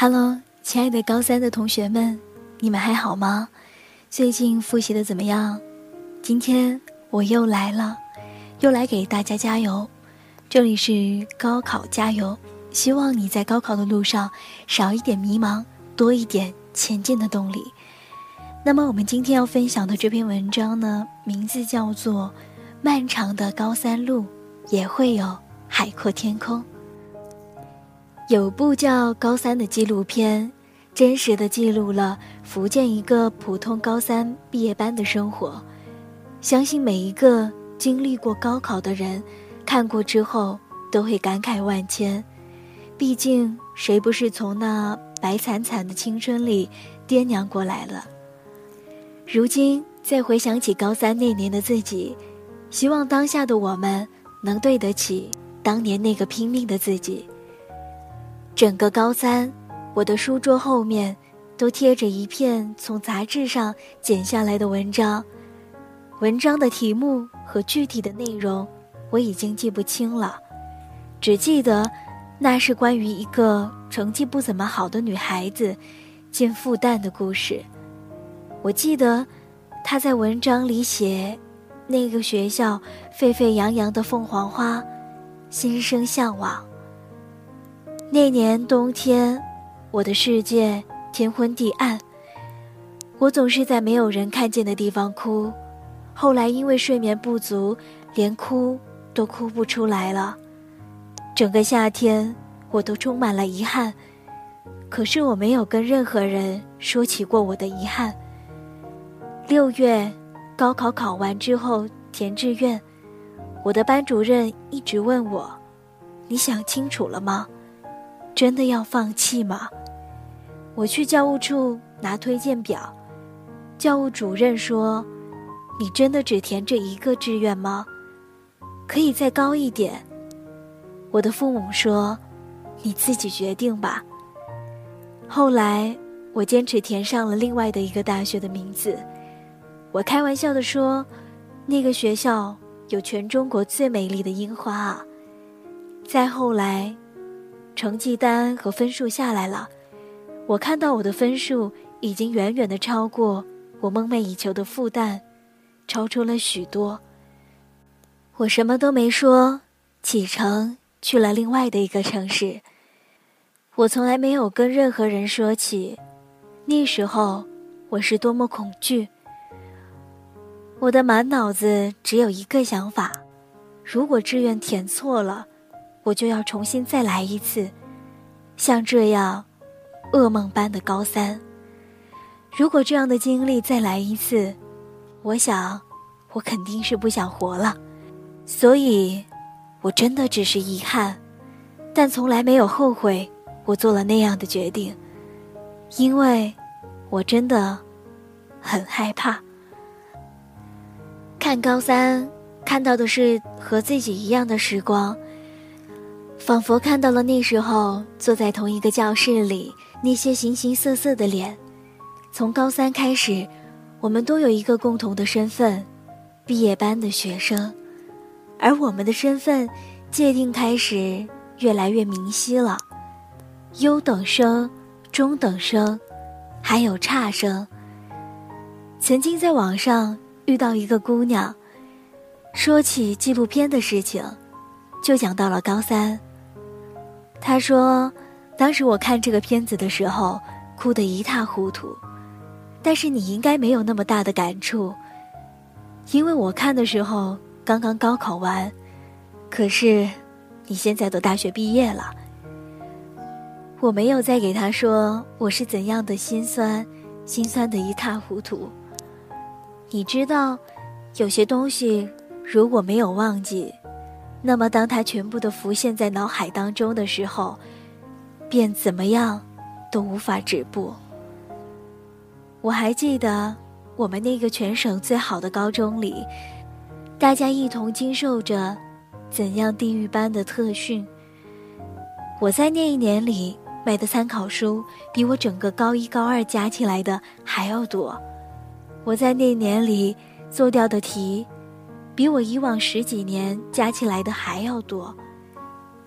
Hello，亲爱的高三的同学们，你们还好吗？最近复习的怎么样？今天我又来了，又来给大家加油。这里是高考加油，希望你在高考的路上少一点迷茫，多一点前进的动力。那么我们今天要分享的这篇文章呢，名字叫做《漫长的高三路也会有海阔天空》。有部叫《高三》的纪录片，真实的记录了福建一个普通高三毕业班的生活。相信每一个经历过高考的人，看过之后都会感慨万千。毕竟谁不是从那白惨惨的青春里爹娘过来了？如今再回想起高三那年的自己，希望当下的我们能对得起当年那个拼命的自己。整个高三，我的书桌后面都贴着一片从杂志上剪下来的文章，文章的题目和具体的内容我已经记不清了，只记得那是关于一个成绩不怎么好的女孩子进复旦的故事。我记得她在文章里写，那个学校沸沸扬扬的凤凰花，心生向往。那年冬天，我的世界天昏地暗。我总是在没有人看见的地方哭，后来因为睡眠不足，连哭都哭不出来了。整个夏天，我都充满了遗憾，可是我没有跟任何人说起过我的遗憾。六月，高考考完之后填志愿，我的班主任一直问我：“你想清楚了吗？”真的要放弃吗？我去教务处拿推荐表，教务主任说：“你真的只填这一个志愿吗？可以再高一点。”我的父母说：“你自己决定吧。”后来我坚持填上了另外的一个大学的名字。我开玩笑的说：“那个学校有全中国最美丽的樱花啊。”再后来。成绩单和分数下来了，我看到我的分数已经远远的超过我梦寐以求的复旦，超出了许多。我什么都没说，启程去了另外的一个城市。我从来没有跟任何人说起，那时候我是多么恐惧。我的满脑子只有一个想法：如果志愿填错了。我就要重新再来一次，像这样，噩梦般的高三。如果这样的经历再来一次，我想，我肯定是不想活了。所以，我真的只是遗憾，但从来没有后悔我做了那样的决定，因为，我真的，很害怕。看高三，看到的是和自己一样的时光。仿佛看到了那时候坐在同一个教室里那些形形色色的脸。从高三开始，我们都有一个共同的身份——毕业班的学生，而我们的身份界定开始越来越明晰了：优等生、中等生，还有差生。曾经在网上遇到一个姑娘，说起纪录片的事情，就讲到了高三。他说：“当时我看这个片子的时候，哭得一塌糊涂。但是你应该没有那么大的感触，因为我看的时候刚刚高考完，可是你现在都大学毕业了。我没有再给他说我是怎样的心酸，心酸的一塌糊涂。你知道，有些东西如果没有忘记。”那么，当他全部的浮现在脑海当中的时候，便怎么样都无法止步。我还记得我们那个全省最好的高中里，大家一同经受着怎样地狱般的特训。我在那一年里买的参考书，比我整个高一高二加起来的还要多。我在那一年里做掉的题。比我以往十几年加起来的还要多。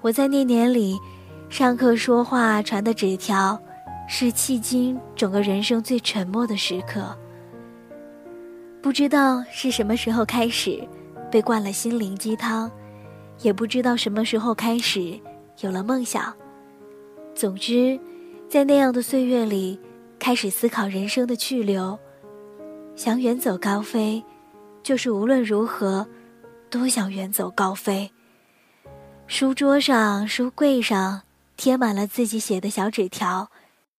我在那年里，上课说话传的纸条，是迄今整个人生最沉默的时刻。不知道是什么时候开始，被灌了心灵鸡汤，也不知道什么时候开始有了梦想。总之，在那样的岁月里，开始思考人生的去留，想远走高飞，就是无论如何，都想远走高飞。书桌上、书柜上贴满了自己写的小纸条，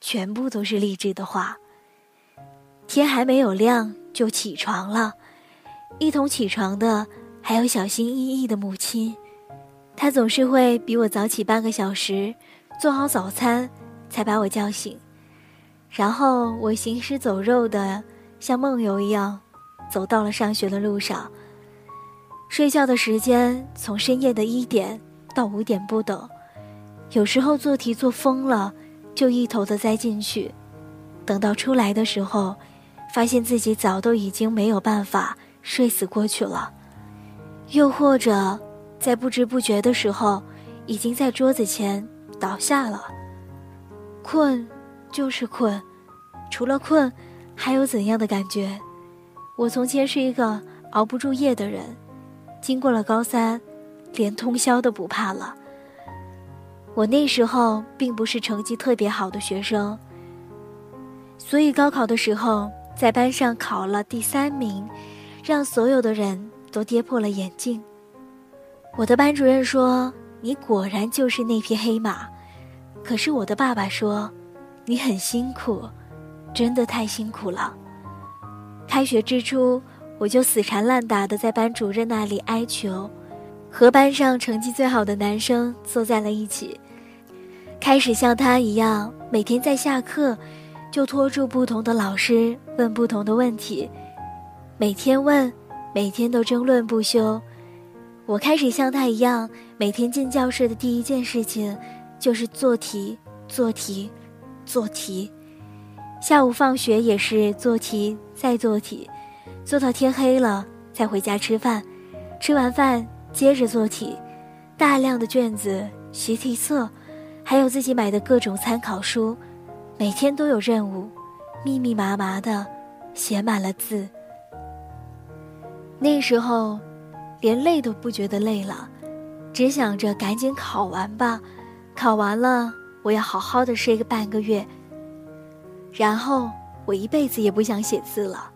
全部都是励志的话。天还没有亮就起床了，一同起床的还有小心翼翼的母亲，她总是会比我早起半个小时，做好早餐，才把我叫醒。然后我行尸走肉的，像梦游一样，走到了上学的路上。睡觉的时间从深夜的一点。到五点不等，有时候做题做疯了，就一头的栽进去，等到出来的时候，发现自己早都已经没有办法睡死过去了，又或者在不知不觉的时候，已经在桌子前倒下了。困，就是困，除了困，还有怎样的感觉？我从前是一个熬不住夜的人，经过了高三。连通宵都不怕了。我那时候并不是成绩特别好的学生，所以高考的时候在班上考了第三名，让所有的人都跌破了眼镜。我的班主任说：“你果然就是那匹黑马。”可是我的爸爸说：“你很辛苦，真的太辛苦了。”开学之初，我就死缠烂打的在班主任那里哀求。和班上成绩最好的男生坐在了一起，开始像他一样，每天在下课就拖住不同的老师问不同的问题，每天问，每天都争论不休。我开始像他一样，每天进教室的第一件事情就是做题、做题、做题，下午放学也是做题再做题，做到天黑了再回家吃饭，吃完饭。接着做题，大量的卷子、习题册，还有自己买的各种参考书，每天都有任务，密密麻麻的写满了字。那时候，连累都不觉得累了，只想着赶紧考完吧，考完了我要好好的睡个半个月。然后我一辈子也不想写字了。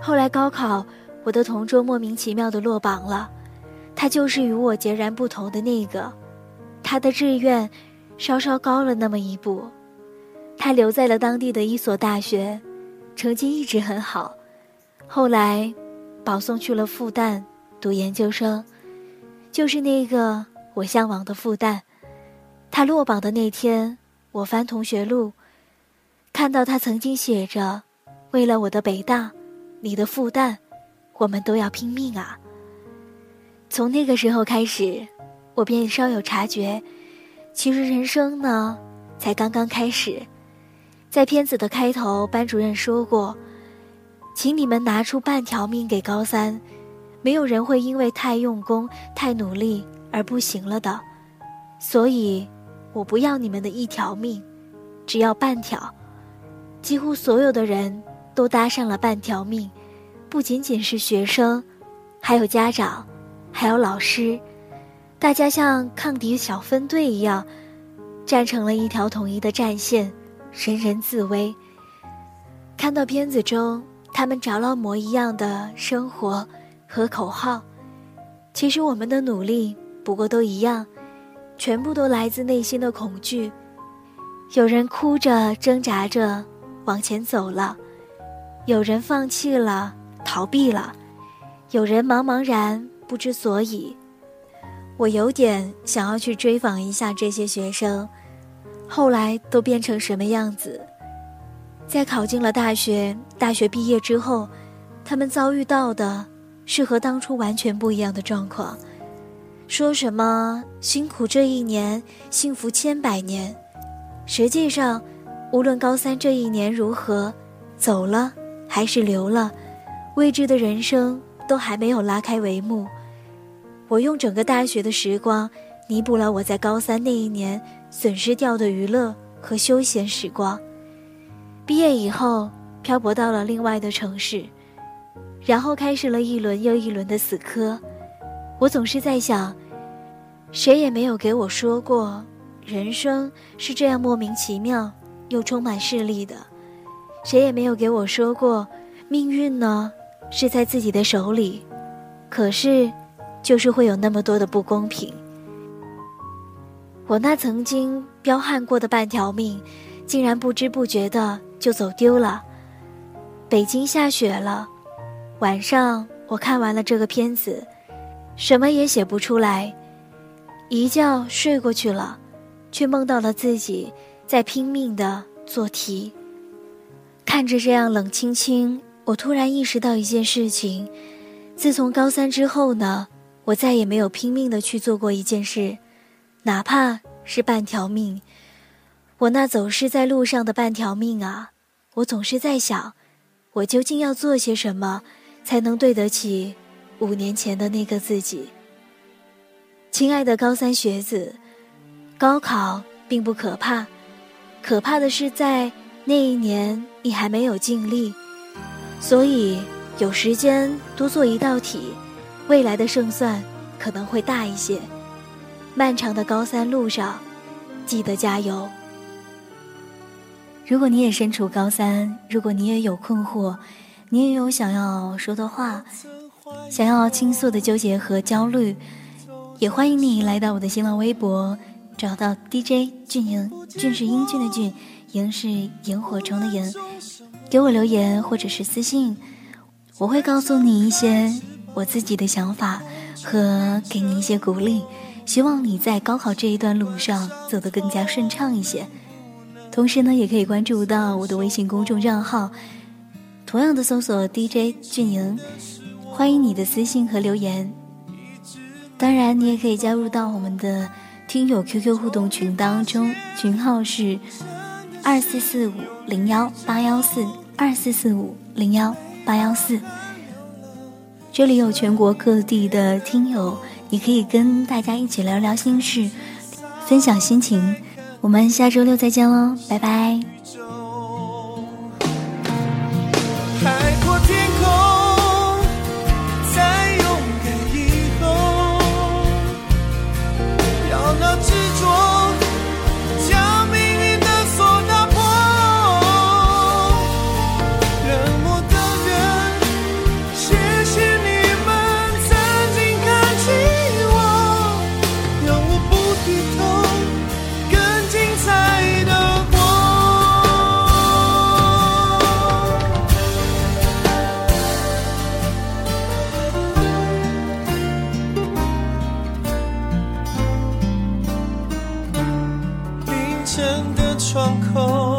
后来高考，我的同桌莫名其妙的落榜了。他就是与我截然不同的那个，他的志愿稍稍高了那么一步，他留在了当地的一所大学，成绩一直很好，后来保送去了复旦读研究生，就是那个我向往的复旦。他落榜的那天，我翻同学录，看到他曾经写着：“为了我的北大，你的复旦，我们都要拼命啊。”从那个时候开始，我便稍有察觉，其实人生呢，才刚刚开始。在片子的开头，班主任说过：“请你们拿出半条命给高三，没有人会因为太用功、太努力而不行了的。所以，我不要你们的一条命，只要半条。”几乎所有的人都搭上了半条命，不仅仅是学生，还有家长。还有老师，大家像抗敌小分队一样，站成了一条统一的战线，人人自危。看到片子中他们着了魔一样的生活和口号，其实我们的努力不过都一样，全部都来自内心的恐惧。有人哭着挣扎着往前走了，有人放弃了逃避了，有人茫茫然。不知所以，我有点想要去追访一下这些学生，后来都变成什么样子。在考进了大学，大学毕业之后，他们遭遇到的是和当初完全不一样的状况。说什么辛苦这一年，幸福千百年，实际上，无论高三这一年如何，走了还是留了，未知的人生都还没有拉开帷幕。我用整个大学的时光，弥补了我在高三那一年损失掉的娱乐和休闲时光。毕业以后，漂泊到了另外的城市，然后开始了一轮又一轮的死磕。我总是在想，谁也没有给我说过，人生是这样莫名其妙又充满势力的。谁也没有给我说过，命运呢是在自己的手里。可是，就是会有那么多的不公平。我那曾经彪悍过的半条命，竟然不知不觉的就走丢了。北京下雪了，晚上我看完了这个片子，什么也写不出来，一觉睡过去了，却梦到了自己在拼命的做题。看着这样冷清清，我突然意识到一件事情：自从高三之后呢，我再也没有拼命的去做过一件事。哪怕是半条命，我那走失在路上的半条命啊！我总是在想，我究竟要做些什么，才能对得起五年前的那个自己？亲爱的高三学子，高考并不可怕，可怕的是在那一年你还没有尽力，所以有时间多做一道题，未来的胜算可能会大一些。漫长的高三路上，记得加油。如果你也身处高三，如果你也有困惑，你也有想要说的话，想要倾诉的纠结和焦虑，也欢迎你来到我的新浪微博，找到 DJ 俊莹，俊是英俊的俊，莹是萤火虫的萤，给我留言或者是私信，我会告诉你一些我自己的想法和给你一些鼓励。希望你在高考这一段路上走得更加顺畅一些，同时呢，也可以关注到我的微信公众账号，同样的搜索 DJ 俊莹，欢迎你的私信和留言。当然，你也可以加入到我们的听友 QQ 互动群当中，群号是二四四五零幺八幺四二四四五零幺八幺四。这里有全国各地的听友。你可以跟大家一起聊聊心事，分享心情。我们下周六再见喽，拜拜。真的窗口。